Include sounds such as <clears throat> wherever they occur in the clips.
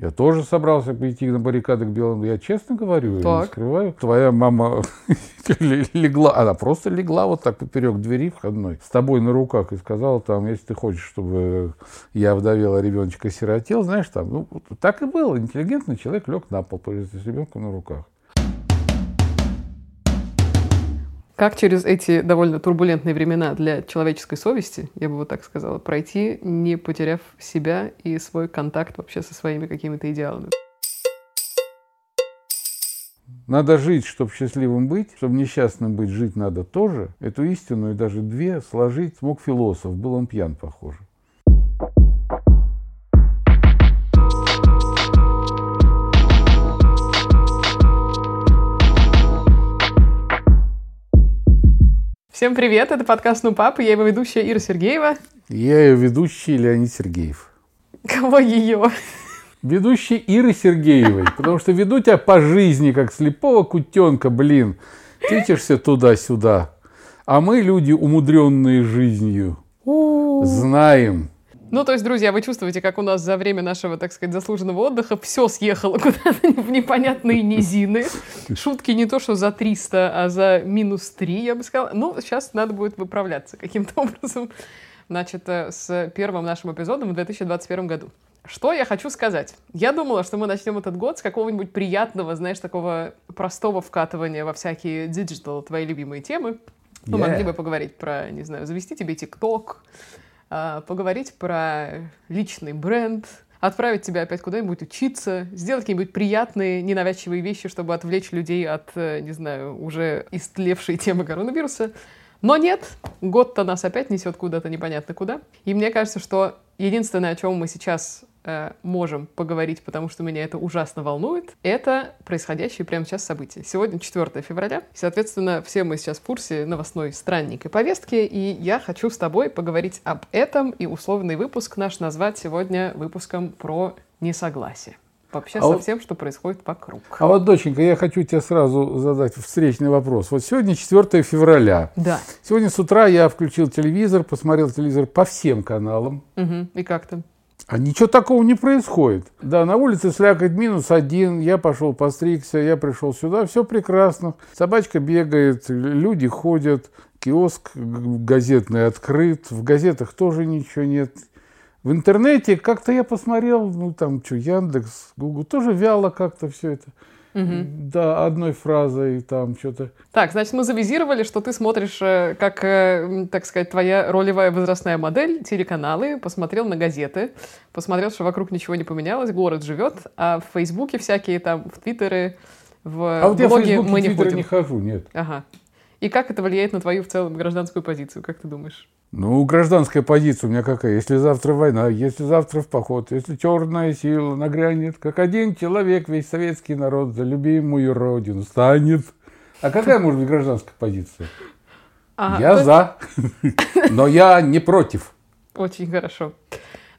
Я тоже собрался пойти на баррикады к белому. Я честно говорю, я не Так. скрываю. Твоя мама <laughs> легла, она просто легла вот так поперек двери входной, с тобой на руках и сказала там, если ты хочешь, чтобы я вдовела, а ребеночек осиротел, знаешь, там, ну, так и было. Интеллигентный человек лег на пол с ребенком на руках. Как через эти довольно турбулентные времена для человеческой совести, я бы вот так сказала, пройти, не потеряв себя и свой контакт вообще со своими какими-то идеалами? Надо жить, чтобы счастливым быть, чтобы несчастным быть, жить надо тоже. Эту истину и даже две сложить смог философ. Был он пьян, похоже. Всем привет, это подкаст «Ну, папа», я его ведущая Ира Сергеева. Я ее ведущий Леонид Сергеев. Кого ее? Ведущий Иры Сергеевой, потому что веду тебя по жизни, как слепого кутенка, блин. Тычешься туда-сюда. А мы, люди, умудренные жизнью, знаем. Ну, то есть, друзья, вы чувствуете, как у нас за время нашего, так сказать, заслуженного отдыха все съехало куда-то <laughs> в непонятные низины. Шутки не то, что за 300, а за минус 3, я бы сказала. Ну, сейчас надо будет выправляться каким-то образом. Значит, э, с первым нашим эпизодом в 2021 году. Что я хочу сказать? Я думала, что мы начнем этот год с какого-нибудь приятного, знаешь, такого простого вкатывания во всякие digital, твои любимые темы. Мы Yeah. могли бы поговорить про, не знаю, завести тебе TikTok, поговорить про личный бренд, отправить тебя опять куда-нибудь учиться, сделать какие-нибудь приятные, ненавязчивые вещи, чтобы отвлечь людей от, э, не знаю, уже истлевшей темы коронавируса. Но нет, год-то нас опять несет куда-то непонятно куда. И мне кажется, что единственное, о чем мы сейчас э, можем поговорить, потому что меня это ужасно волнует, это происходящие прямо сейчас события. Сегодня 4 февраля, и, соответственно, все мы сейчас в курсе новостной странненькой повестки, и я хочу с тобой поговорить об этом, и условный выпуск наш назвать сегодня выпуском про несогласие. Вообще А со вот- всем, что происходит вокруг. А вот, доченька, я хочу тебе сразу задать встречный вопрос. Вот сегодня 4 февраля. Да. Сегодня с утра я включил телевизор, посмотрел телевизор по всем каналам. Мгм. И как то А ничего такого не происходит. Да, на улице слякоть минус один, я пошел постригся, я пришел сюда, все прекрасно. Собачка бегает, люди ходят, киоск газетный открыт, в газетах тоже ничего нет. В интернете как-то я посмотрел, ну там что, Яндекс, Google, тоже вяло как-то все это. Да, одной фразой там что-то. Так, значит, мы завизировали, что ты смотришь, э, как, э, так сказать, твоя ролевая возрастная модель, телеканалы, посмотрел на газеты, посмотрел, что вокруг ничего не поменялось, город живет, а в Фейсбуке всякие там, в Твиттере, в А вот я в блоге мы не ходим. не хожу, нет. Ага. И как это влияет на твою в целом гражданскую позицию, как ты думаешь? Ну, гражданская позиция у меня какая? Если завтра война, если завтра в поход, если черная сила нагрянет, как один человек, весь советский народ за любимую родину станет. А какая может быть гражданская позиция? Ага, я то- за, <laughs> но я не против. Очень хорошо.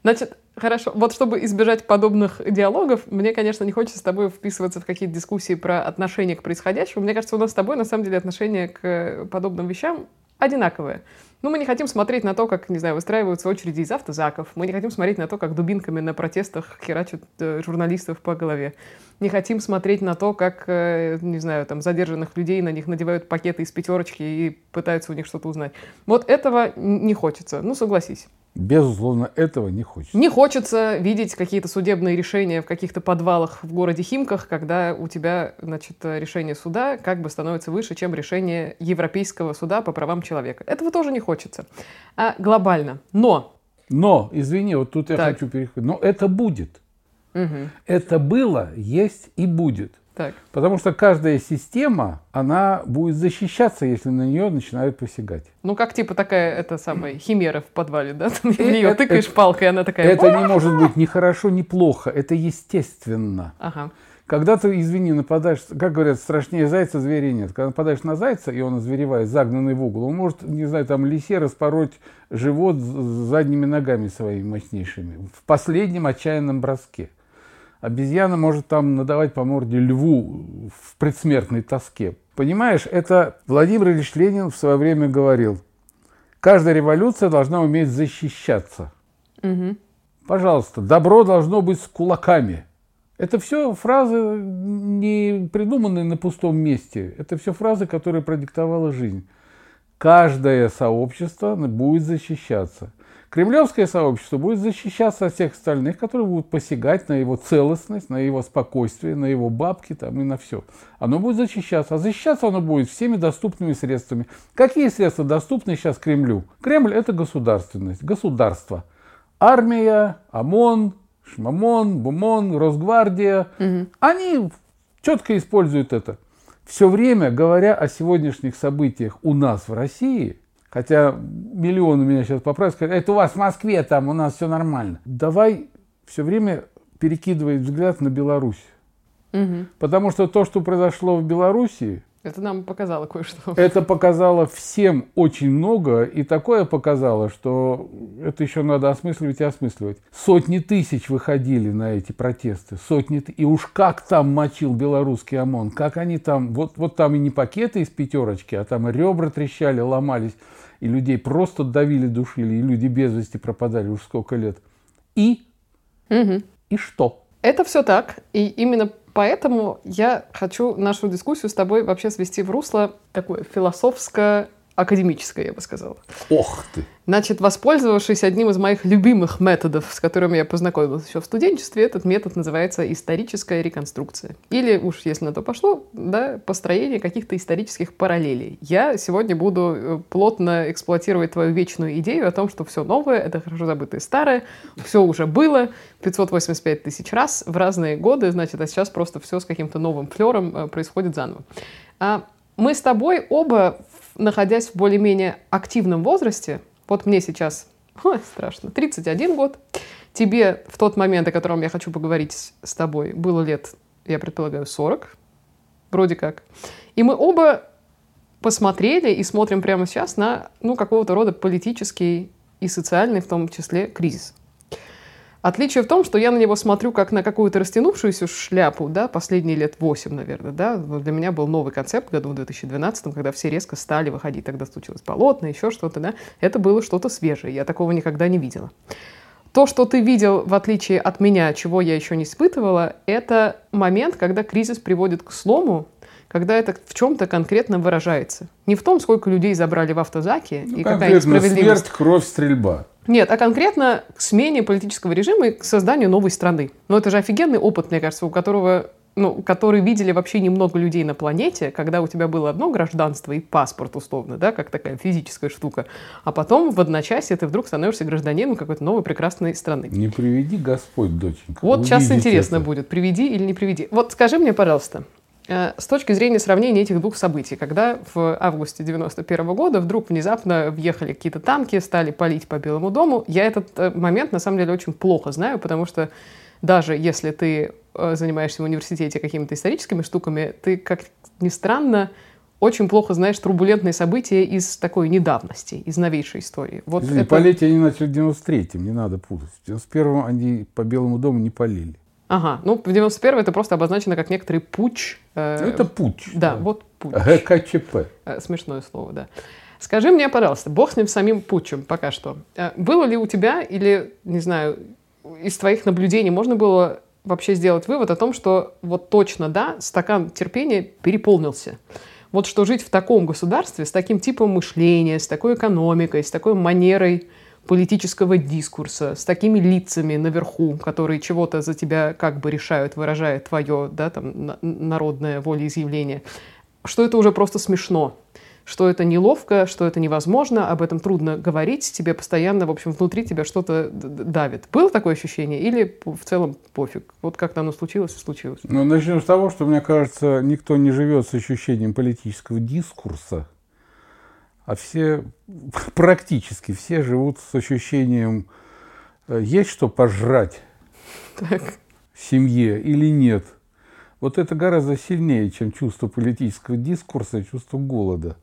Значит, хорошо. Вот чтобы избежать подобных диалогов, мне, конечно, не хочется с тобой вписываться в какие-то дискуссии про отношение к происходящему. Мне кажется, у нас с тобой, на самом деле, отношение к подобным вещам одинаковое. Ну, мы не хотим смотреть на то, как, не знаю, выстраиваются очереди из автозаков. Мы не хотим смотреть на то, как дубинками на протестах херачат э, журналистов по голове. Не хотим смотреть на то, как, э, не знаю, там, задержанных людей, на них надевают пакеты из пятерочки и пытаются у них что-то узнать. Вот этого не хочется. Ну, согласись. Безусловно, этого не хочется. Не хочется видеть какие-то судебные решения в каких-то подвалах в городе Химках, когда у тебя, значит, решение суда как бы становится выше, чем решение Европейского суда по правам человека. Этого тоже не хочется. А глобально. Но... Но, извини, вот тут я Так. хочу переходить. Но это будет. Мгм. Это было, есть и будет. Так. Потому что каждая система, она будет защищаться, если на нее начинают посягать. Ну, как типа такая, это самая химера в подвале, да? <laughs> Ты в Э, нее это- тыкаешь палкой, она такая... Это не может быть ни хорошо, ни плохо. Это естественно. Ага. Когда ты, извини, нападаешь, как говорят, страшнее зайца зверя нет. Когда нападаешь на зайца, и он озверевает, загнанный в угол, он может, не знаю, там лисе распороть живот задними ногами своими мощнейшими. В последнем отчаянном броске. Обезьяна может там надавать по морде льву в предсмертной тоске. Понимаешь, это Владимир Ильич Ленин в свое время говорил. Каждая революция должна уметь защищаться. Мгм. Пожалуйста, добро должно быть с кулаками. Это все фразы, не придуманные на пустом месте. Это все фразы, которые продиктовала жизнь. Каждое сообщество будет защищаться. Кремлевское сообщество будет защищаться от всех остальных, которые будут посягать на его целостность, на его спокойствие, на его бабки там, и на все. Оно будет защищаться. А защищаться оно будет всеми доступными средствами. Какие средства доступны сейчас Кремлю? Кремль – это государственность, государство. Армия, ОМОН, Шмамон, Бумон, Росгвардия. Угу. Они четко используют это. Все время, говоря о сегодняшних событиях у нас в России – Хотя миллионы меня сейчас поправят, скажут, это у вас в Москве, там у нас все нормально. Давай все время перекидывать взгляд на Беларусь. Угу. Потому что то, что произошло в Беларуси, это нам показало кое-что. Это показало всем очень много, и такое показало, что это еще надо осмысливать и осмысливать. Сотни тысяч выходили на эти протесты, сотни И уж как там мочил белорусский ОМОН, как они там, вот, вот там и не пакеты из пятерочки, а там и ребра трещали, ломались, и людей просто давили, душили, и люди без вести пропадали уж сколько лет. И? Угу. И что? Это все так, и именно Поэтому я хочу нашу дискуссию с тобой вообще свести в русло такое философское академическое, я бы сказала. Ох ты! Значит, воспользовавшись одним из моих любимых методов, с которыми я познакомилась еще в студенчестве, этот метод называется историческая реконструкция. Или уж если на то пошло, да, построение каких-то исторических параллелей. Я сегодня буду э, плотно эксплуатировать твою вечную идею о том, что все новое — это хорошо забытое старое, все уже было 585 тысяч раз в разные годы, значит, а сейчас просто все с каким-то новым флером э, происходит заново. А мы с тобой оба находясь в более-менее активном возрасте, вот мне сейчас, <laughs> ой, страшно, 31 год, тебе в тот момент, о котором я хочу поговорить с тобой, было лет, я предполагаю, 40, вроде как. И мы оба посмотрели и смотрим прямо сейчас на ну, какого-то рода политический и социальный в том числе кризис. Отличие в том, что я на него смотрю как на какую-то растянувшуюся шляпу, да, последние лет 8, наверное, да. Для меня был новый концепт в году в 2012, когда все резко стали выходить. Тогда случилось полотно, еще что-то, да. Это было что-то свежее, я такого никогда не видела. То, что ты видел, в отличие от меня, чего я еще не испытывала, это момент, когда кризис приводит к слому, когда это в чем-то конкретно выражается. Не в том, сколько людей забрали в автозаке ну, и какая несправедливость. смерть, кровь, стрельба. Нет, а конкретно к смене политического режима и к созданию новой страны. Но это же офигенный опыт, мне кажется, у которого ну, который видели вообще немного людей на планете, когда у тебя было одно гражданство и паспорт, условно, да, как такая физическая штука, а потом в одночасье ты вдруг становишься гражданином какой-то новой прекрасной страны. Не приведи Господь, доченька. Вот сейчас интересно это. будет, приведи или не приведи. Вот скажи мне, пожалуйста, с точки зрения сравнения этих двух событий, когда в августе 91 года вдруг внезапно въехали какие-то танки, стали палить по Белому дому, я этот э, момент на самом деле очень плохо знаю, потому что даже если ты э, занимаешься в университете какими-то историческими штуками, ты, как ни странно, очень плохо знаешь турбулентные события из такой недавности, из новейшей истории. Вот Извини, это... Полить они начали в 93-м, не надо путать. В 91-м они по Белому дому не полили. Ага, ну в 91 это просто обозначено как некоторый путь. Э, это путь. Да, да, вот путь. ГКЧП. Э, смешное слово, да. Скажи мне, пожалуйста, бог с ним самим путчем пока что. Э, было ли у тебя или, не знаю, из твоих наблюдений можно было вообще сделать вывод о том, что вот точно, да, стакан терпения переполнился? Вот что жить в таком государстве, с таким типом мышления, с такой экономикой, с такой манерой политического дискурса, с такими лицами наверху, которые чего-то за тебя как бы решают, выражая твое да, там, народное волеизъявление, что это уже просто смешно, что это неловко, что это невозможно, об этом трудно говорить, тебе постоянно, в общем, внутри тебя что-то давит. Было такое ощущение или в целом пофиг? Вот как-то оно случилось и случилось. Ну, начнем с того, что, мне кажется, никто не живет с ощущением политического дискурса, а все, <laughs> практически все живут с ощущением, э, есть что пожрать так. семье или нет. Вот это гораздо сильнее, чем чувство политического дискурса, чувство голода.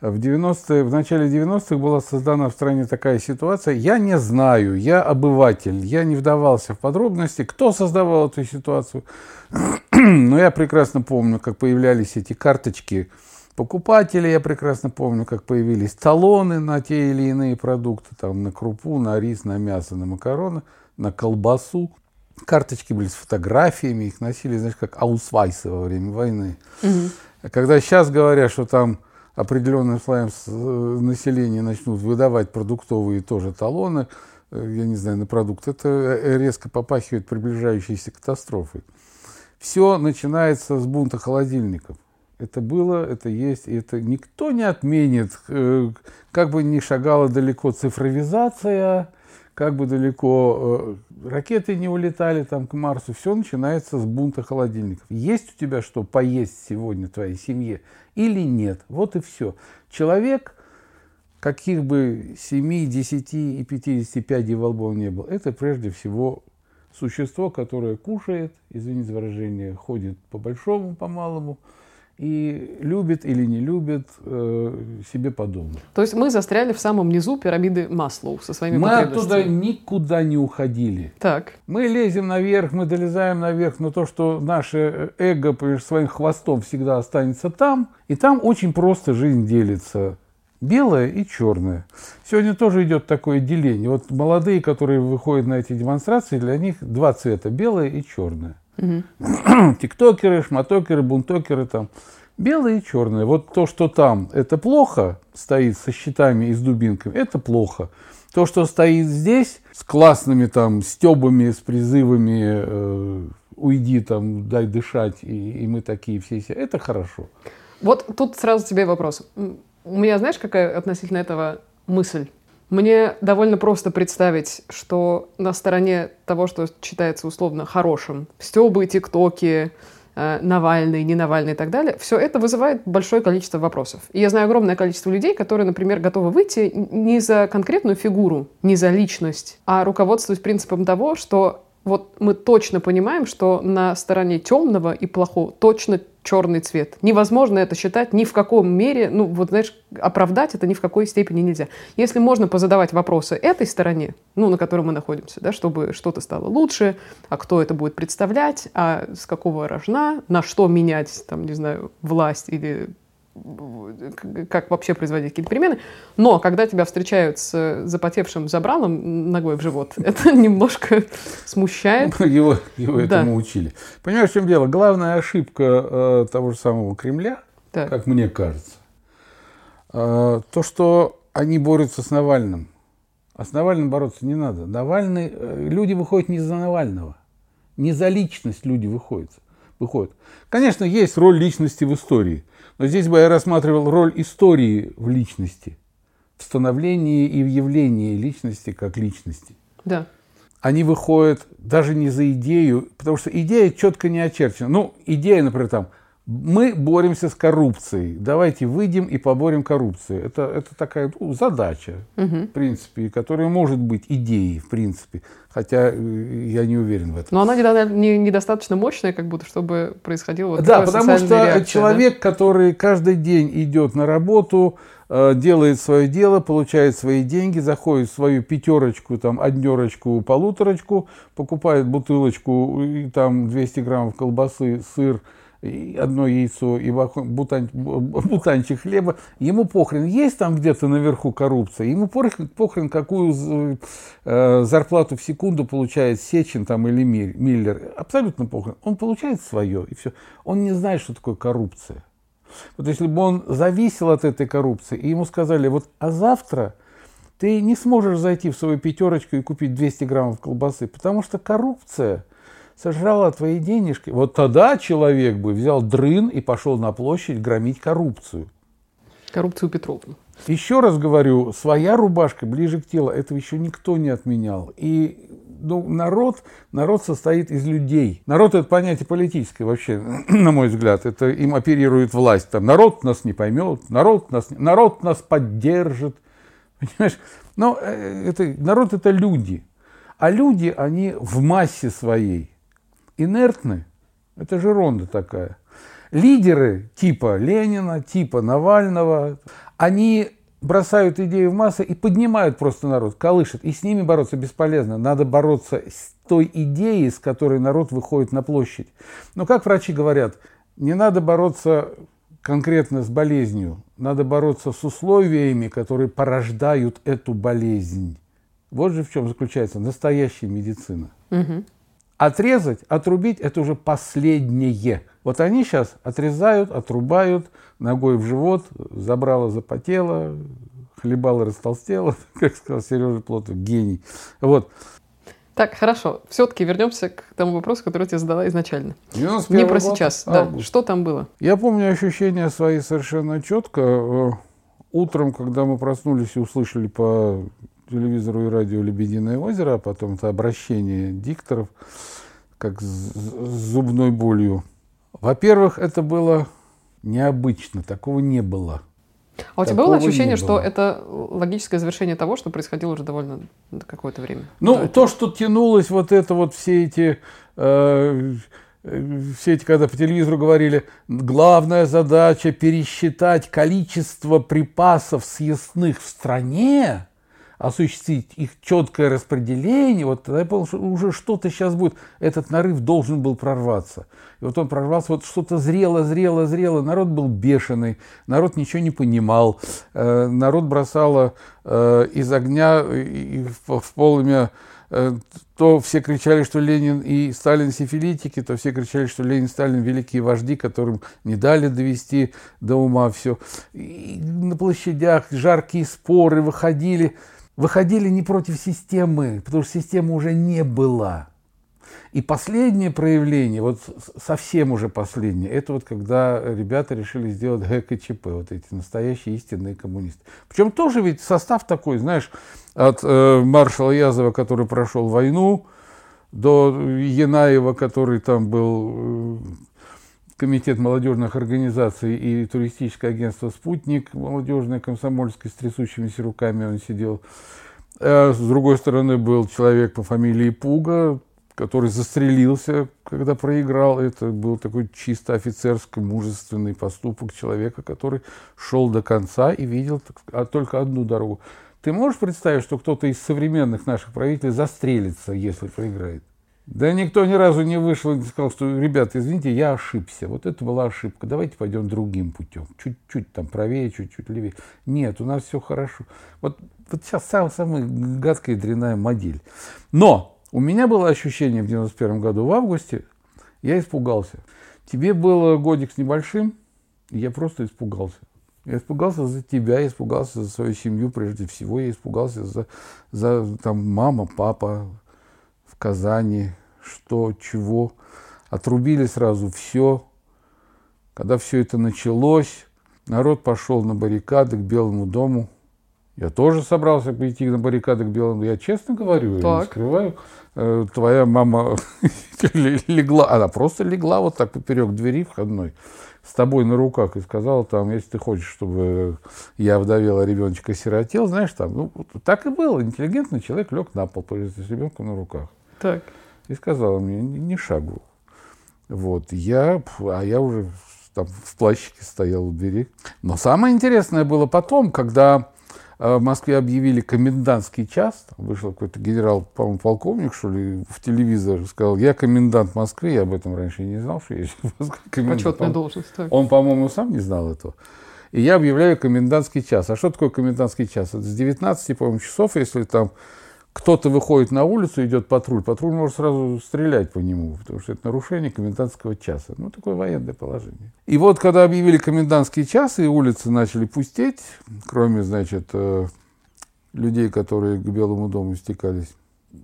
В, 90 в начале 90-х была создана в стране такая ситуация. Я не знаю, я обыватель, я не вдавался в подробности, кто создавал эту ситуацию. <clears throat> Но я прекрасно помню, как появлялись эти карточки – покупатели. Я прекрасно помню, как появились талоны на те или иные продукты, там, на крупу, на рис, на мясо, на макароны, на колбасу. Карточки были с фотографиями, их носили, знаешь, как аусвайсы во время войны. Угу. Когда сейчас говорят, что там определенным слоям э, населения начнут выдавать продуктовые тоже талоны, э, я не знаю, на продукт, это э, резко попахивает приближающейся катастрофой. Все начинается с бунта холодильников. Это было, это есть, и это никто не отменит. Как бы ни шагала далеко цифровизация, как бы далеко ракеты не улетали там к Марсу, все начинается с бунта холодильников. Есть у тебя что поесть сегодня твоей семье или нет? Вот и все. Человек, каких бы 7, 10 и 55 во лбов не был, это прежде всего существо, которое кушает, извините за выражение, ходит по большому, по малому, и любит или не любит э, себе подобных. То есть мы застряли в самом низу пирамиды Маслоу со своими Мы оттуда никуда не уходили. Так. Мы лезем наверх, мы долезаем наверх, но то, что наше эго своим хвостом всегда останется там, и там очень просто жизнь делится. Белое и черное. Сегодня тоже идет такое деление. Вот молодые, которые выходят на эти демонстрации, для них два цвета, белое и черное. <clears throat> Тиктокеры, шматокеры, бунтокеры там. Белые и черные. Вот то, что там, это плохо, стоит со щитами и с дубинками, это плохо. То, что стоит здесь, с классными там стебами, с призывами э, уйди там, дай дышать, и, и мы такие все, все, это хорошо. Вот тут сразу тебе вопрос. У меня, знаешь, какая относительно этого мысль? Мне довольно просто представить, что на стороне того, что считается условно хорошим, стебы, тиктоки, э, Навальный, не Навальный и так далее, все это вызывает большое количество вопросов. И я знаю огромное количество людей, которые, например, готовы выйти не за конкретную фигуру, не за личность, а руководствуясь принципом того, что вот мы точно понимаем, что на стороне темного и плохого точно черный цвет. Невозможно это считать ни в каком мере, ну вот знаешь, оправдать это ни в какой степени нельзя. Если можно позадавать вопросы этой стороне, ну на которой мы находимся, да, чтобы что-то стало лучше, а кто это будет представлять, а с какого рожна, на что менять, там, не знаю, власть или как вообще производить какие-то перемены. Но когда тебя встречают с запотевшим забралом ногой в живот, <laughs> это немножко смущает. Его, его да. этому учили. Понимаешь, в чем дело? Главная ошибка э, того же самого Кремля, так. как мне кажется, э, то, что они борются с Навальным. А с Навальным бороться не надо. Навальный, э, люди выходят не за Навального. Не за личность люди выходят. выходят. Конечно, есть роль личности в истории – но здесь бы я рассматривал роль истории в личности, в становлении и в явлении личности как личности. Да. Они выходят даже не за идею, потому что идея четко не очерчена. Ну, идея, например, там – мы боремся с коррупцией. Давайте выйдем и поборем коррупцию. Это, это такая ну, задача, угу. в принципе, которая может быть идеей, в принципе. Хотя э, я не уверен в этом. Но она недостаточно мощная, как будто, чтобы происходило вот Да, потому что реакция, человек, да? который каждый день идет на работу, э, делает свое дело, получает свои деньги, заходит в свою пятерочку, там, однерочку, полуторочку, покупает бутылочку, и, там 200 граммов колбасы, сыр, одно яйцо и бутан, бутанчик хлеба, ему похрен, есть там где-то наверху коррупция, ему похрен, похрен какую э, зарплату в секунду получает Сечин там, или Миллер, абсолютно похрен. Он получает свое, и все. Он не знает, что такое коррупция. Вот если бы он зависел от этой коррупции, и ему сказали, вот, а завтра ты не сможешь зайти в свою пятерочку и купить 200 граммов колбасы, потому что коррупция – сожрала твои денежки. Вот тогда человек бы взял дрын и пошел на площадь громить коррупцию. Коррупцию Петровну. Еще раз говорю, своя рубашка ближе к телу, этого еще никто не отменял. И ну, народ, народ состоит из людей. Народ это понятие политическое вообще, <clears throat> на мой взгляд. Это им оперирует власть. Там, народ нас не поймет, народ нас, народ нас поддержит. Понимаешь? Но э, это, народ это люди. А люди, они в массе своей инертны. Это же ронда такая. Лидеры типа Ленина, типа Навального, они бросают идеи в массы и поднимают просто народ, колышет. И с ними бороться бесполезно. Надо бороться с той идеей, с которой народ выходит на площадь. Но как врачи говорят, не надо бороться конкретно с болезнью, надо бороться с условиями, которые порождают эту болезнь. Вот же в чем заключается настоящая медицина. Угу. Отрезать, отрубить – это уже последнее. Вот они сейчас отрезают, отрубают, ногой в живот, забрала, запотела, хлебала, растолстела, <laughs> как сказал Сережа Плотов, гений. Вот. Так, хорошо. Все-таки вернемся к тому вопросу, который я тебе задала изначально. Не про сейчас. Да. Что там было? Я помню ощущения свои совершенно четко. Э, утром, когда мы проснулись и услышали по телевизору и радио «Лебединое озеро», а потом это обращение дикторов, как с зубной болью. Во-первых, это было необычно, такого не было. А у тебя было ощущение, что это логическое завершение того, что происходило уже довольно какое-то время? Ну, то, что тянулось вот это вот все эти, э, все эти, когда по телевизору говорили, главная задача пересчитать количество припасов съестных в стране, осуществить их четкое распределение, вот тогда я понял, что уже что-то сейчас будет. Этот нарыв должен был прорваться. И вот он прорвался, вот что-то зрело, зрело, зрело. Народ был бешеный, народ ничего не понимал. Э, народ бросало э, из огня и в, в полымя э, то все кричали, что Ленин и Сталин сифилитики, то все кричали, что Ленин и Сталин великие вожди, которым не дали довести до ума все. И на площадях жаркие споры выходили выходили не против системы, потому что системы уже не было. И последнее проявление, вот совсем уже последнее, это вот когда ребята решили сделать ГКЧП, вот эти настоящие истинные коммунисты. Причем тоже ведь состав такой, знаешь, от э, маршала Язова, который прошел войну, до Янаева, который там был э, комитет молодежных организаций и туристическое агентство «Спутник», молодежное, комсомольское, с трясущимися руками он сидел. А с другой стороны был человек по фамилии Пуга, который застрелился, когда проиграл. Это был такой чисто офицерский, мужественный поступок человека, который шел до конца и видел а только одну дорогу. Ты можешь представить, что кто-то из современных наших правителей застрелится, если проиграет? Да никто ни разу не вышел и не сказал, что, ребята, извините, я ошибся. Вот это была ошибка. Давайте пойдем другим путем. Чуть-чуть там правее, чуть-чуть левее. Нет, у нас все хорошо. Вот, вот сейчас самая, самая гадкая дрянная модель. Но у меня было ощущение в 91 году в августе, я испугался. Тебе было годик с небольшим, и я просто испугался. Я испугался за тебя, я испугался за свою семью прежде всего, я испугался за, за там, мама, папа, Казани, что, чего. Отрубили сразу все. Когда все это началось, народ пошел на баррикады к Белому дому. Я тоже собрался пойти на баррикады к Белому дому. Я честно говорю, так. я не скрываю. Э, твоя мама <laughs> легла, она просто легла вот так поперек двери входной с тобой на руках и сказала там, если ты хочешь, чтобы я вдовела, ребеночка сиротел, знаешь, там, ну, так и было. Интеллигентный человек лег на пол с ребенком на руках. Так. И сказала мне, не шагу. Вот, я, а я уже там в плащике стоял у двери. Но самое интересное было потом, когда э, в Москве объявили комендантский час, там вышел какой-то генерал, по-моему, полковник, что ли, в телевизор, сказал, я комендант Москвы, я об этом раньше не знал, что я <laughs> комендант. Почетная должность. Так. Он, по-моему, сам не знал этого. И я объявляю комендантский час. А что такое комендантский час? Это с 19, по-моему, часов, если там кто-то выходит на улицу, идет патруль, патруль может сразу стрелять по нему, потому что это нарушение комендантского часа. Ну, такое военное положение. И вот, когда объявили комендантский час, и улицы начали пустеть, кроме, значит, э, людей, которые к Белому дому стекались,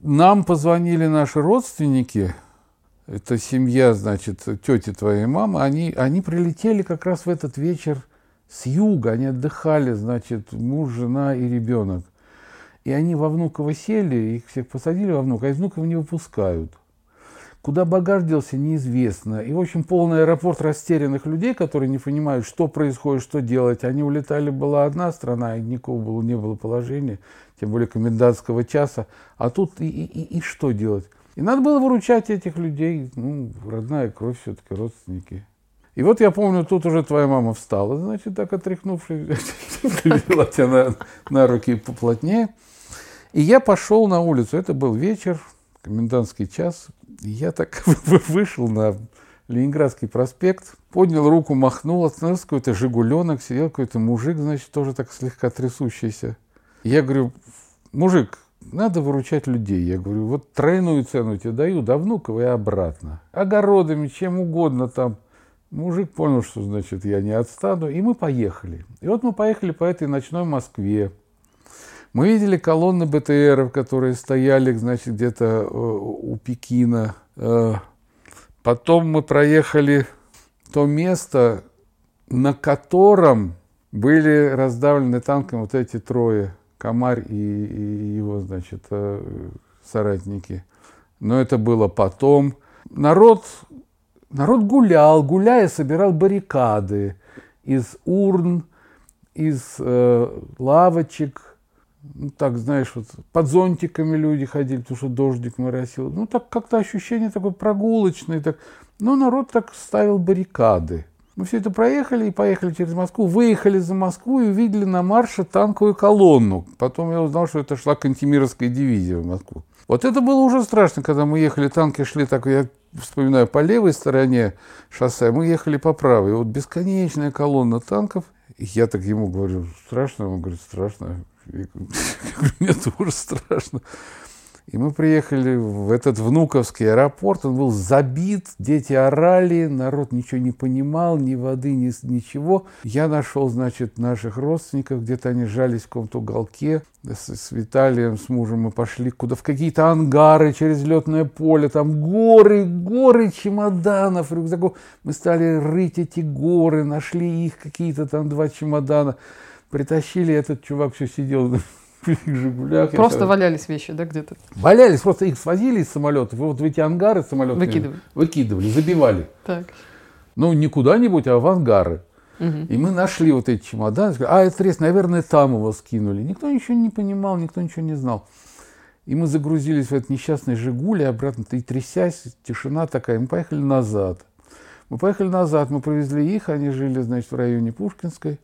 нам позвонили наши родственники, это семья, значит, тети твоей мамы, они, они прилетели как раз в этот вечер с юга, они отдыхали, значит, муж, жена и ребенок. И они во Внуково сели, их всех посадили во Внуково, а из Внуково не выпускают. Куда багаж делся, неизвестно. И, в общем, полный аэропорт растерянных людей, которые не понимают, что происходит, что делать. Они улетали, была одна страна, и никакого было, не было положения, тем более комендантского часа. А тут и, и, и что делать? И надо было выручать этих людей. Ну, родная кровь все-таки, родственники. И вот я помню, тут уже твоя мама встала, значит, так отряхнувшись, <laughs> взяла тебя на, руки поплотнее. И я пошел на улицу. Это был вечер, комендантский час. Я так <laughs> вышел на Ленинградский проспект, поднял руку, махнул, остановился какой-то «Жигуленок», сидел какой-то мужик, значит, тоже так слегка трясущийся. я говорю, мужик, надо выручать людей. Я говорю, вот тройную цену тебе даю, до Внуково и обратно. Огородами, чем угодно там. Мужик понял, что, значит, я не отстану, и мы поехали. И вот мы поехали по этой ночной Москве. Мы видели колонны БТРов, которые стояли, значит, где-то э, у Пекина. Э, потом мы проехали то место, на котором были раздавлены танком вот эти трое, Комарь и, его, значит, э, соратники. Но это было потом. Народ, народ гулял, гуляя, собирал баррикады из урн, из э, лавочек, ну, так, знаешь, вот под зонтиками люди ходили, потому что дождик моросил. Ну, так как-то ощущение такое прогулочное. Так. Ну, народ так ставил баррикады. Мы все это проехали и поехали через Москву, выехали за Москву и увидели на марше танковую колонну. Потом я узнал, что это шла Кантемировская дивизия в Москву. Вот это было уже страшно, когда мы ехали, танки шли так, я вспоминаю, по левой стороне шоссе, мы ехали по правой. Вот бесконечная колонна танков. Я так ему говорю, страшно? Он говорит, страшно. <laughs> Мне тоже страшно. И мы приехали в этот внуковский аэропорт, он был забит, дети орали, народ ничего не понимал, ни воды, ни ничего. Я нашел, значит, наших родственников, где-то они жались в каком-то уголке. С, с Виталием, с мужем. Мы пошли куда? В какие-то ангары через летное поле, там горы, горы чемоданов, рюкзаков. Мы стали рыть эти горы, нашли их какие-то там два чемодана. Притащили, этот чувак все сидел <laughs> Жигулях. Просто валялись вещи, да, где-то? Валялись, просто их свозили из самолетов, и вот в эти ангары самолеты выкидывали, выкидывали забивали. Так. Ну, не куда-нибудь, а в ангары. Угу. И мы нашли вот эти чемоданы, сказали, а, это рейс, наверное, там его скинули. Никто ничего не понимал, никто ничего не знал. И мы загрузились в этот несчастный «Жигуль», и обратно, и трясясь, тишина такая, мы поехали назад. Мы поехали назад, мы повезли их, они жили, значит, в районе Пушкинской.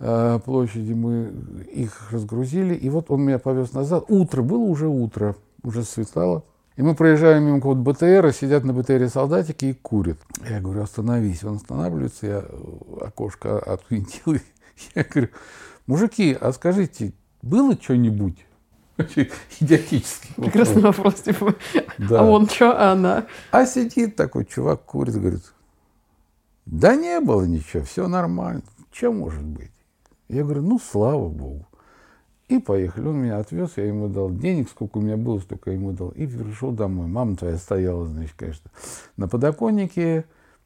Э, площади, мы их разгрузили, и вот он меня повез назад. Утро, было уже утро, уже светало. И мы проезжаем мимо какого-то БТРа, сидят на БТРе солдатики и курят. Я говорю, остановись. Он останавливается, я окошко отвинтил. <laughs> Я говорю, мужики, а скажите, было что-нибудь? Идиотический вопрос. Прекрасный вопрос, типа, да. а он что, а она? А сидит такой чувак, курит, говорит, да не было ничего, все нормально. Что может быть? Я говорю, ну, слава богу. И поехали. Он меня отвез, я ему дал денег, сколько у меня было, столько ему дал. И пришел домой. Мама твоя стояла, значит, конечно, на подоконнике.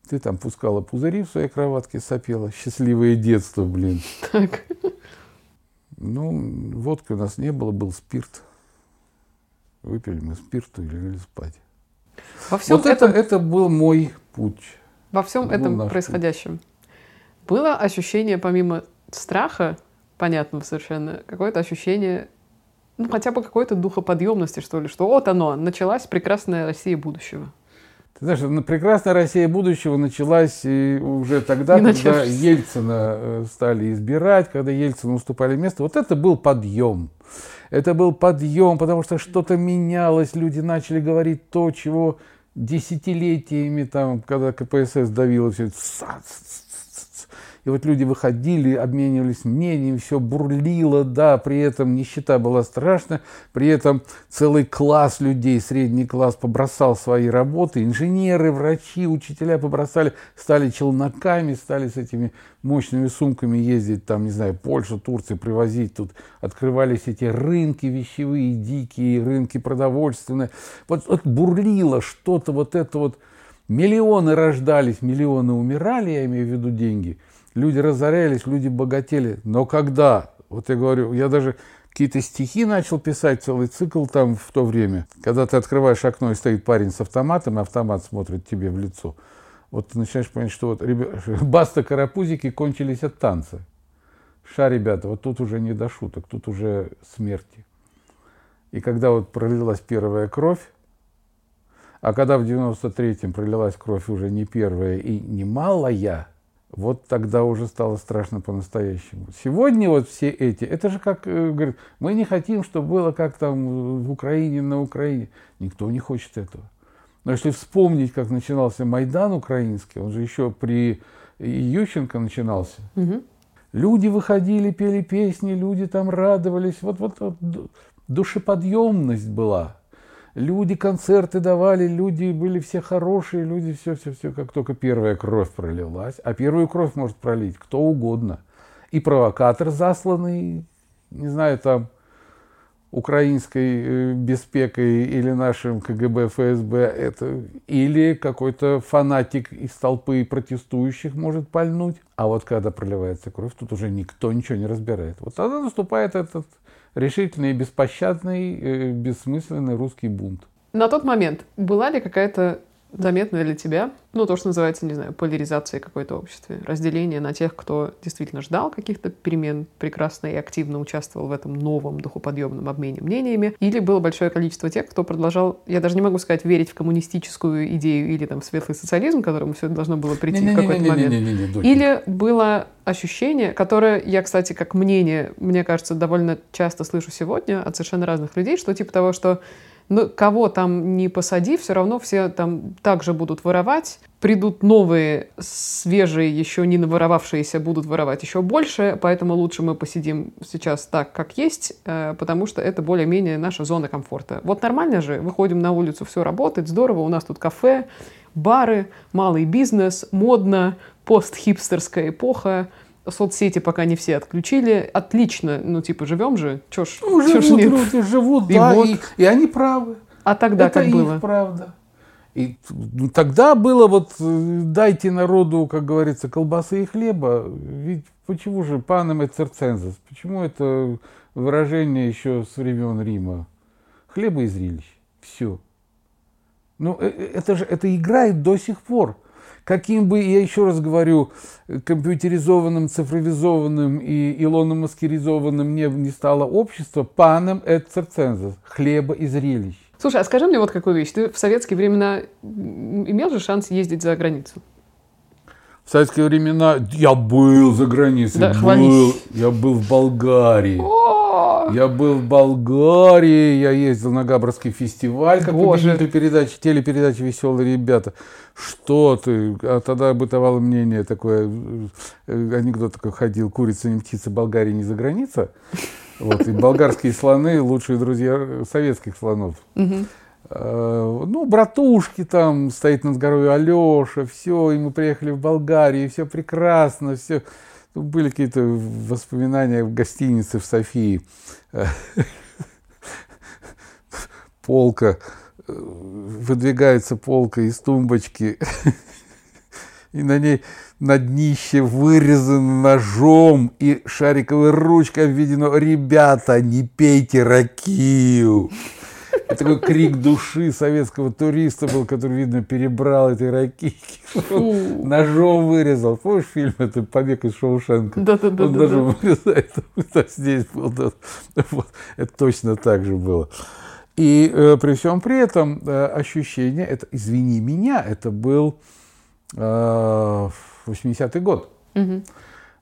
Ты там пускала пузыри в своей кроватке, сопела. Счастливое детство, блин. Так. Ну, водки у нас не было, был спирт. Выпили мы спирту и легли спать. Во всем вот этом... это, это был мой путь. Во всем этом происходящем. Путь. Было ощущение, помимо страха, понятного совершенно, какое-то ощущение, ну, хотя бы какой-то духоподъемности, что ли, что вот оно, началась прекрасная Россия будущего. Ты знаешь, прекрасная Россия будущего началась уже тогда, Не когда начавшись. Ельцина э, стали избирать, когда Ельцину уступали место. Вот это был подъем. Это был подъем, потому что что-то менялось, люди начали говорить то, чего десятилетиями, там, когда КПСС давило все, и вот люди выходили, обменивались мнением, все бурлило, да, при этом нищета была страшна, при этом целый класс людей, средний класс побросал свои работы, инженеры, врачи, учителя побросали, стали челноками, стали с этими мощными сумками ездить, там, не знаю, Польшу, Турцию, привозить тут, открывались эти рынки вещевые, дикие, рынки продовольственные. Вот, вот бурлило что-то, вот это вот, миллионы рождались, миллионы умирали, я имею в виду деньги – Люди разорялись, люди богатели. Но когда, вот я говорю, я даже какие-то стихи начал писать, целый цикл там в то время, когда ты открываешь окно и стоит парень с автоматом, и автомат смотрит тебе в лицо. Вот ты начинаешь понимать, что вот <laughs> баста карапузики кончились от танца. Ша, ребята, вот тут уже не до шуток, тут уже смерти. И когда вот пролилась первая кровь, а когда в 93-м пролилась кровь уже не первая и не малая, вот тогда уже стало страшно по-настоящему. Сегодня вот все эти, это же как, э, говорят, мы не хотим, чтобы было как там в Украине, на Украине. Никто не хочет этого. Но если вспомнить, как начинался Майдан украинский, он же еще при Ющенко начинался. Угу. Люди выходили, пели песни, люди там радовались. Вот, вот, вот душеподъемность была. Люди концерты давали, люди были все хорошие, люди все-все-все, как только первая кровь пролилась. А первую кровь может пролить кто угодно. И провокатор засланный, не знаю, там, украинской э, беспекой или нашим КГБ, ФСБ, это или какой-то фанатик из толпы протестующих может пальнуть. А вот когда проливается кровь, тут уже никто ничего не разбирает. Вот тогда наступает этот решительный, беспощадный, э, бессмысленный русский бунт. На тот момент была ли какая-то заметно для тебя, ну, то, что называется, не знаю, поляризация какой-то обществе, разделение на тех, кто действительно ждал каких-то перемен, прекрасно и активно участвовал в этом новом духоподъемном обмене мнениями, или было большое количество тех, кто продолжал, я даже не могу сказать, верить в коммунистическую идею или там светлый социализм, к которому все должно было прийти в какой-то момент. Или было ощущение, которое я, кстати, как мнение, мне кажется, довольно часто слышу сегодня от совершенно разных людей, что типа того, что ну, кого там не посади, все равно все там также будут воровать. Придут новые, свежие, еще не наворовавшиеся, будут воровать еще больше, поэтому лучше мы посидим сейчас так, как есть, э, потому что это более-менее наша зона комфорта. Вот нормально же, выходим на улицу, все работает, здорово, у нас тут кафе, бары, малый бизнес, модно, постхипстерская эпоха, соцсети пока не все отключили. Отлично, ну типа живем же, чё ж, ну, чё живут, ж нет? люди живут, и да, вот. и, и они правы. А тогда Это как их было? правда. И ну, тогда было вот э, дайте народу, как говорится, колбасы и хлеба. Ведь почему же панем и церцензас? Почему это выражение еще с времен Рима? Хлеба и зрелищ. Все. Ну, э, э, это же это играет до сих пор каким бы, я еще раз говорю, компьютеризованным, цифровизованным и илономаскеризованным не, не стало общество, паном et circenses, хлеба и зрелищ. Слушай, а скажи мне вот какую вещь. Ты в советские времена имел же шанс ездить за границу? В советские времена я был за границей. Да, был, я был в Болгарии. О! Я был в Болгарии, я ездил на Габровский фестиваль, как победитель передачи, телепередачи «Веселые ребята». Что ты? А тогда бытовало мнение такое, э, анекдот такой ходил, курица не птица, Болгария не за граница. Вот, и болгарские слоны лучшие друзья советских слонов. Э, ну, братушки там, стоит над горой Алеша, все, и мы приехали в Болгарию, все прекрасно, все. Были какие-то воспоминания в гостинице в Софии. Полка, э, выдвигается полка из тумбочки, и на ней на днище вырезано ножом и шариковой ручкой обведено «Ребята, не пейте ракию!» Это такой крик души советского туриста был, который, видно, перебрал этой ракийки. Ножом вырезал. Помнишь фильм это «Побег из Шоушенка»? Да-да-да. Он даже вырезает. <laughs> Здесь был. Это точно так же было. И э, при всем при этом э, ощущение, это, извини меня, это был э, 80-й год. Угу.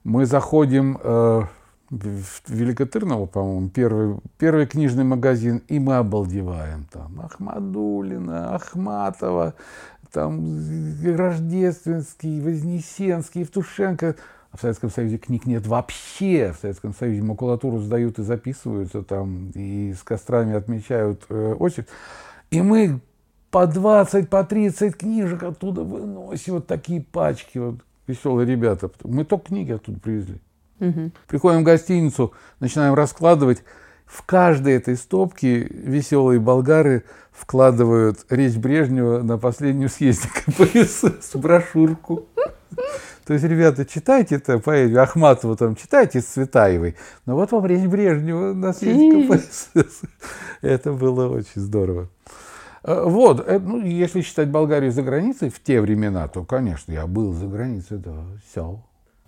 Мы заходим э, в Великотырново, по-моему, первый, первый книжный магазин, и мы обалдеваем там. Ахмадулина, Ахматова, там Рождественский, Вознесенский, Евтушенко. А в Советском Союзе книг нет вообще. В Советском Союзе макулатуру сдают и записываются там, и с кострами отмечают э, очередь. И мы по 20, по 30 книжек оттуда выносим, вот такие пачки, вот веселые ребята. Мы только книги оттуда привезли. Угу. Приходим в гостиницу, начинаем раскладывать. В каждой этой стопке веселые болгары вкладывают речь Брежнева на последнюю съезде КПСС, <laughs> брошюрку. То есть, ребята, читайте это поэзию Ахматова, там, читайте с Цветаевой. Но вот вам речь Брежнева на съезде КПСС. Это было очень здорово. Э, вот, э, ну, если считать Болгарию за границей в те времена, то, конечно, я был за границей, да, все.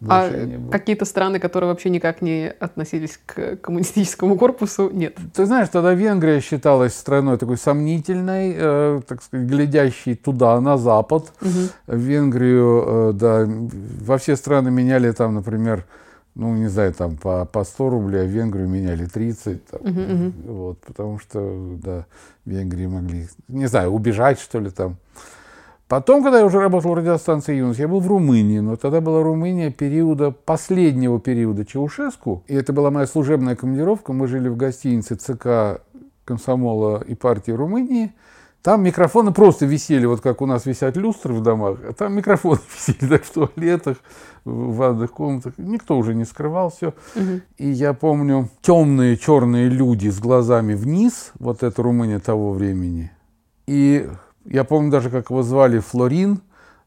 А какие-то страны, которые вообще никак не относились к коммунистическому корпусу, нет? Ты знаешь, тогда Венгрия считалась страной такой сомнительной, э, так сказать, глядящей туда, на запад. Угу. Венгрию, э, да, во все страны меняли там, например, ну, не знаю, там по, по 100 рублей, а в Венгрию меняли 30. Там, угу, угу. Вот, потому что, да, Венгрии могли, не знаю, убежать, что ли, там Потом, когда я уже работал в радиостанции «Юность», я был в Румынии, но тогда была Румыния периода, последнего периода Чаушеску, и это была моя служебная командировка. Мы жили в гостинице ЦК комсомола и партии Румынии. Там микрофоны просто висели, вот как у нас висят люстры в домах, а там микрофоны <laughs> висели так в туалетах, в ванных комнатах. Никто уже не скрывал все. Угу. И я помню темные черные люди с глазами вниз, вот это Румыния того времени. И я помню даже, как его звали Флорин.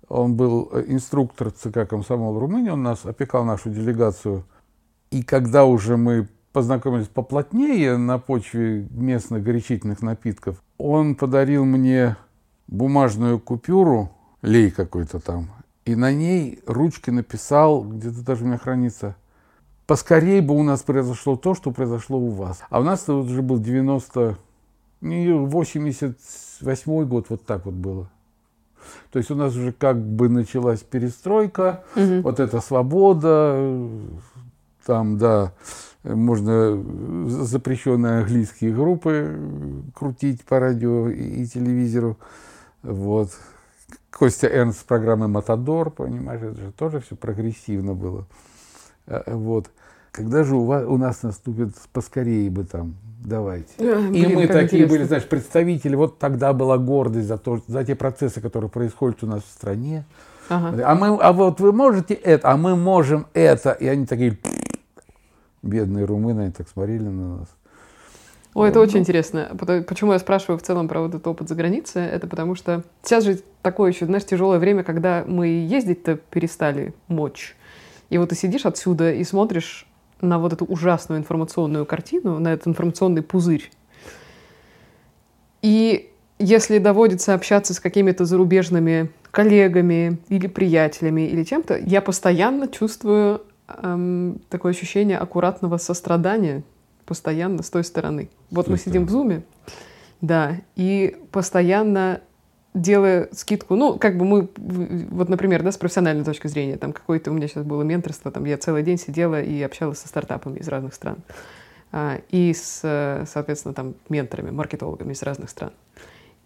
Он был э, инструктор ЦК комсомол Румынии, он нас опекал нашу делегацию. И когда уже мы познакомились поплотнее на почве местных горячительных напитков, он подарил мне бумажную купюру, лей какой-то там, и на ней ручкой написал, где-то даже у меня хранится, поскорее бы у нас произошло то, что произошло у вас. А у нас это уже был 90, 88 год, вот так вот было. То есть у нас уже как бы началась перестройка, угу. вот эта свобода, там, да, можно запрещенные английские группы крутить по радио и, телевизору. Вот. Костя Эрнст с программы «Матадор», понимаешь, это же тоже все прогрессивно было. Э, вот. Когда же у, вас, у нас наступит поскорее бы там, давайте. <laughs> Блин, и мы такие интересно. были, знаешь, представители. Вот тогда была гордость за, то, за те процессы, которые происходят у нас в стране. Ага. А, мы, а вот вы можете это, а мы можем это. И они такие, бедные румыны, они так смотрели на нас. Ой, это очень интересно. Почему я спрашиваю в целом про вот этот опыт за границей? Это потому что сейчас же такое еще, знаешь, тяжелое время, когда мы ездить-то перестали мочь. И вот ты сидишь отсюда и смотришь на вот эту ужасную информационную картину, на этот информационный пузырь. И если доводится общаться с какими-то зарубежными коллегами или приятелями или чем-то, я постоянно чувствую эм, такое ощущение аккуратного сострадания постоянно с той стороны. Вот мы сидим в зуме, да, и постоянно делая скидку, ну, как бы мы, вот, например, да, с профессиональной точки зрения, там какое-то у меня сейчас было менторство, там я целый день сидела и общалась со стартапами из разных стран. А, и с, соответственно, там менторами, маркетологами из разных стран.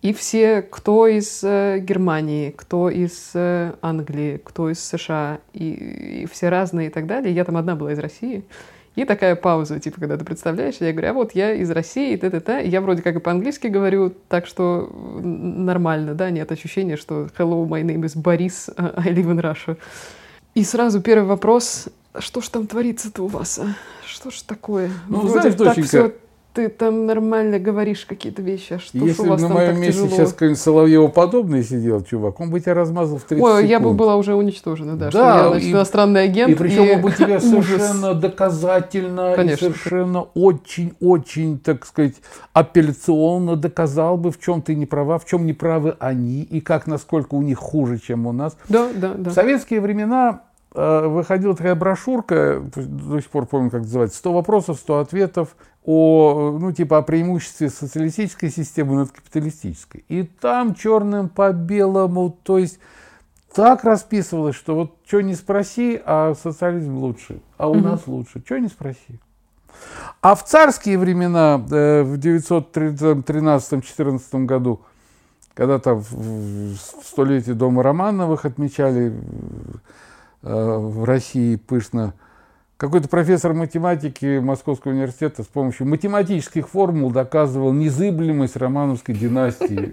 И все, кто из э, Германии, кто из э, Англии, кто из США, и, и все разные и так далее. Я там одна была из России. И такая пауза, типа, когда ты представляешь, я говорю, а вот я из России, т-т-т. Я вроде как и по-английски говорю, так что нормально, да, нет ощущения, что hello, my name is Борис, I live in Russia. И сразу первый вопрос, что ж там творится-то у вас, а? Что ж такое? Ну, вроде знаешь, так все ты там нормально говоришь какие-то вещи, а что Если у вас на моем так месте тяжело? сейчас какой-нибудь Соловьева подобный сидел, чувак, он бы тебя размазал в 30 Ой, секунд. я бы была уже уничтожена, да, да что я, значит, и, иностранный агент. И причем и... он бы тебя <laughs> совершенно доказательно, Конечно. и совершенно очень-очень, так сказать, апелляционно доказал бы, в чем ты не права, в чем не правы они, и как, насколько у них хуже, чем у нас. Да, да, да. В советские времена выходила такая брошюрка, до сих пор помню, как называется, «100 вопросов, 100 ответов», о, ну, типа о преимуществе социалистической системы над капиталистической. И там черным по белому, то есть так расписывалось, что вот что не спроси, а социализм лучше, а у угу. нас лучше, что не спроси. А в царские времена, э, в 913-14 году, когда там в столетие Дома Романовых отмечали э, в России пышно, какой-то профессор математики Московского университета с помощью математических формул доказывал незыблемость романовской династии.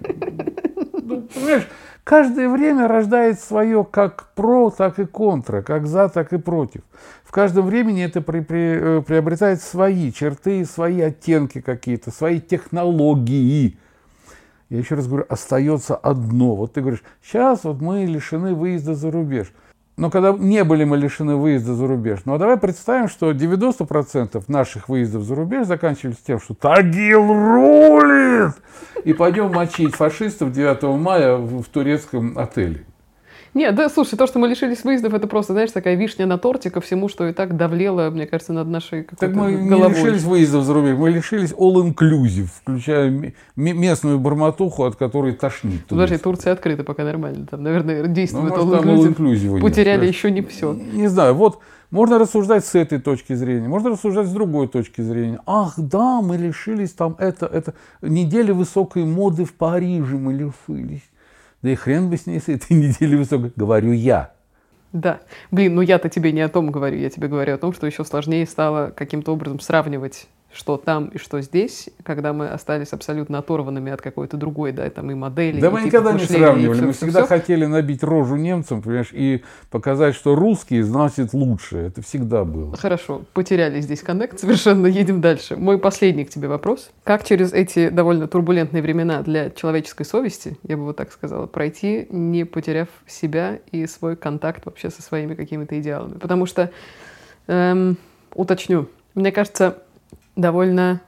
Ну, понимаешь, каждое время рождает свое как про, так и контра, как за, так и против. В каждом времени это при, при, э, приобретает свои черты, свои оттенки какие-то, свои технологии. Я еще раз говорю, остается одно. Вот ты говоришь, сейчас вот мы лишены выезда за рубеж – но когда не были мы лишены выезда за рубеж. Ну а давай представим, что 90% наших выездов за рубеж заканчивались тем, что Тагил рулит! И пойдем мочить фашистов 9 мая в, турецком отеле. Нет, да, слушай, то, что мы лишились выездов, это просто, знаешь, такая вишня на торте ко всему, что и так давлело, мне кажется, над нашей Так мы головой. не лишились выездов за рубеж, мы лишились all-inclusive, включая местную барматуху, от которой тошнит. Подожди, Турция открыта пока нормально, там, наверное, действует ну, all-inclusive. All Потеряли нет, еще не все. Не, не знаю, вот можно рассуждать с этой точки зрения, можно рассуждать с другой точки зрения. Ах, да, мы лишились там это, это, недели высокой моды в Париже мы лишились Да и хрен бы с ней с этой <laughs> недели высокой, говорю я. Да. Блин, ну я-то тебе не о том говорю, я тебе говорю о том, что еще сложнее стало каким-то образом сравнивать что там и что здесь, когда мы остались абсолютно оторванными от какой-то другой, да, там и модели. Да и мы типа никогда не сравнивали. всё, мы всегда всё. хотели набить рожу немцам, понимаешь, и показать, что русские значит лучше. Это всегда было. Хорошо, потеряли здесь коннект, совершенно едем дальше. Мой последний к тебе вопрос. Как через эти довольно турбулентные времена для человеческой совести, я бы вот так сказала, пройти, не потеряв себя и свой контакт вообще со своими какими-то идеалами? Потому что, эм, уточню, мне кажется, довольно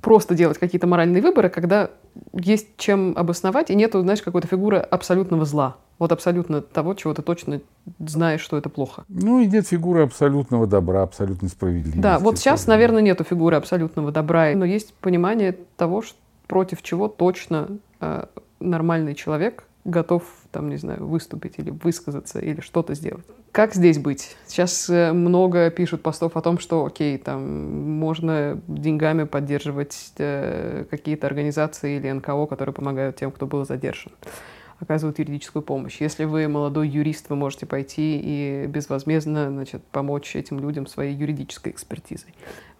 просто делать какие-то моральные выборы, когда есть чем обосновать, и нету, знаешь, какой-то фигуры абсолютного зла. Вот абсолютно того, чего ты точно знаешь, что это плохо. Ну и нет фигуры абсолютного добра, абсолютной справедливости. Да, вот сейчас, наверное, нету фигуры абсолютного добра, но есть понимание того, что против чего точно э, нормальный человек готов, там, не знаю, выступить или высказаться, или что-то сделать. Как здесь быть? Сейчас э, много пишут постов о том, что, окей, там, можно деньгами поддерживать э, какие-то организации или НКО, которые помогают тем, кто был задержан оказывают юридическую помощь. Если вы молодой юрист, вы можете пойти и безвозмездно значит, помочь этим людям своей юридической экспертизой.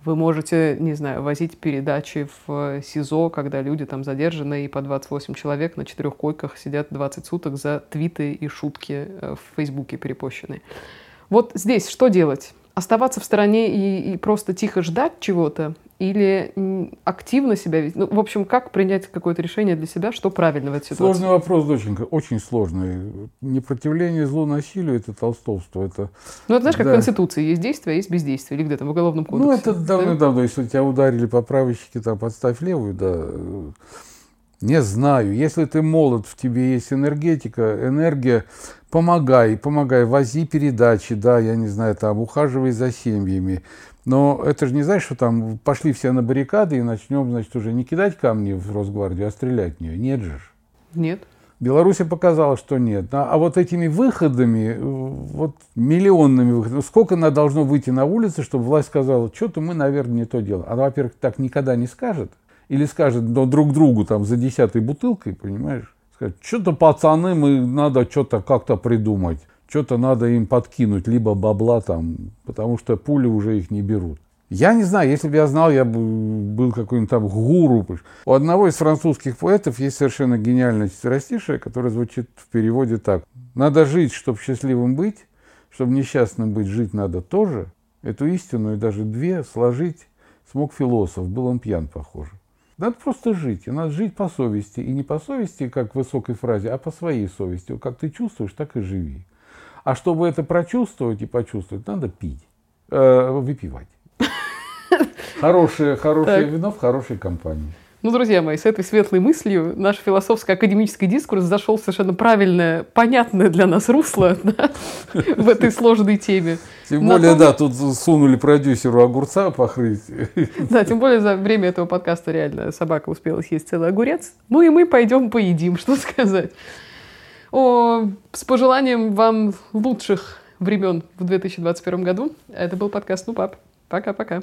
Вы можете, не знаю, возить передачи в СИЗО, когда люди там задержаны, и по 28 человек на четырех койках сидят 20 суток за твиты и шутки э, в Фейсбуке перепощенные. Вот здесь что делать? Оставаться в стороне и, и просто тихо ждать чего-то? Или активно себя вести? Ну, в общем, как принять какое-то решение для себя, что правильно в этой ситуации? Сложный вопрос, доченька, очень сложный. Непротивление злу насилию – это толстовство. Это, Ну, это знаешь, как Да. в Конституции есть действие, а есть бездействие. Или где там в Уголовном кодексе. ну, это да? давно-давно, если тебя ударили по правочке, там, подставь левую, да. Не знаю. Если ты молод, в тебе есть энергетика, энергия, помогай, помогай, вози передачи, да, я не знаю, там, ухаживай за семьями. Но это же не значит, что там пошли все на баррикады и начнем, значит, уже не кидать камни в Росгвардию, а стрелять в нее. Нет же. Нет. Беларусь показала, что нет. А, а вот этими выходами, э, вот миллионными выходами, сколько она должно выйти на улицы, чтобы власть сказала, что-то мы, наверное, не то делаем. Она, во-первых, так никогда не скажет. Или скажет но друг другу там за десятой бутылкой, понимаешь? Скажет, что-то пацаны, мы надо что-то как-то придумать. Что-то надо им подкинуть, либо бабла там, потому что пули уже их не берут. Я не знаю, если бы я знал, я бы был какой-нибудь там гуру. У одного из французских поэтов есть совершенно гениальное четверостишее, которое звучит в переводе так. Надо жить, чтобы счастливым быть, чтобы несчастным быть, жить надо тоже. Эту истину и даже две сложить смог философ, был он пьян, похоже. Надо просто жить, и надо жить по совести. И не по совести, как в высокой фразе, а по своей совести. Как ты чувствуешь, так и живи. А чтобы это прочувствовать и почувствовать, надо пить, э, выпивать. <laughs> Хорошее, хорошее вино в хорошей компании. Ну, друзья мои, с этой светлой мыслью наш философско-академический дискурс зашел в совершенно правильное, понятное для нас русло <laughs> да, в этой сложной теме. Тем более, да, тут сунули продюсеру огурца покрыть. <laughs> Да, тем более за время этого подкаста реально собака успела съесть целый огурец. Ну и мы пойдем поедим, что сказать. О, с пожеланием вам лучших времен в 2021 году. Это был подкаст «Ну, пап». Пока-пока.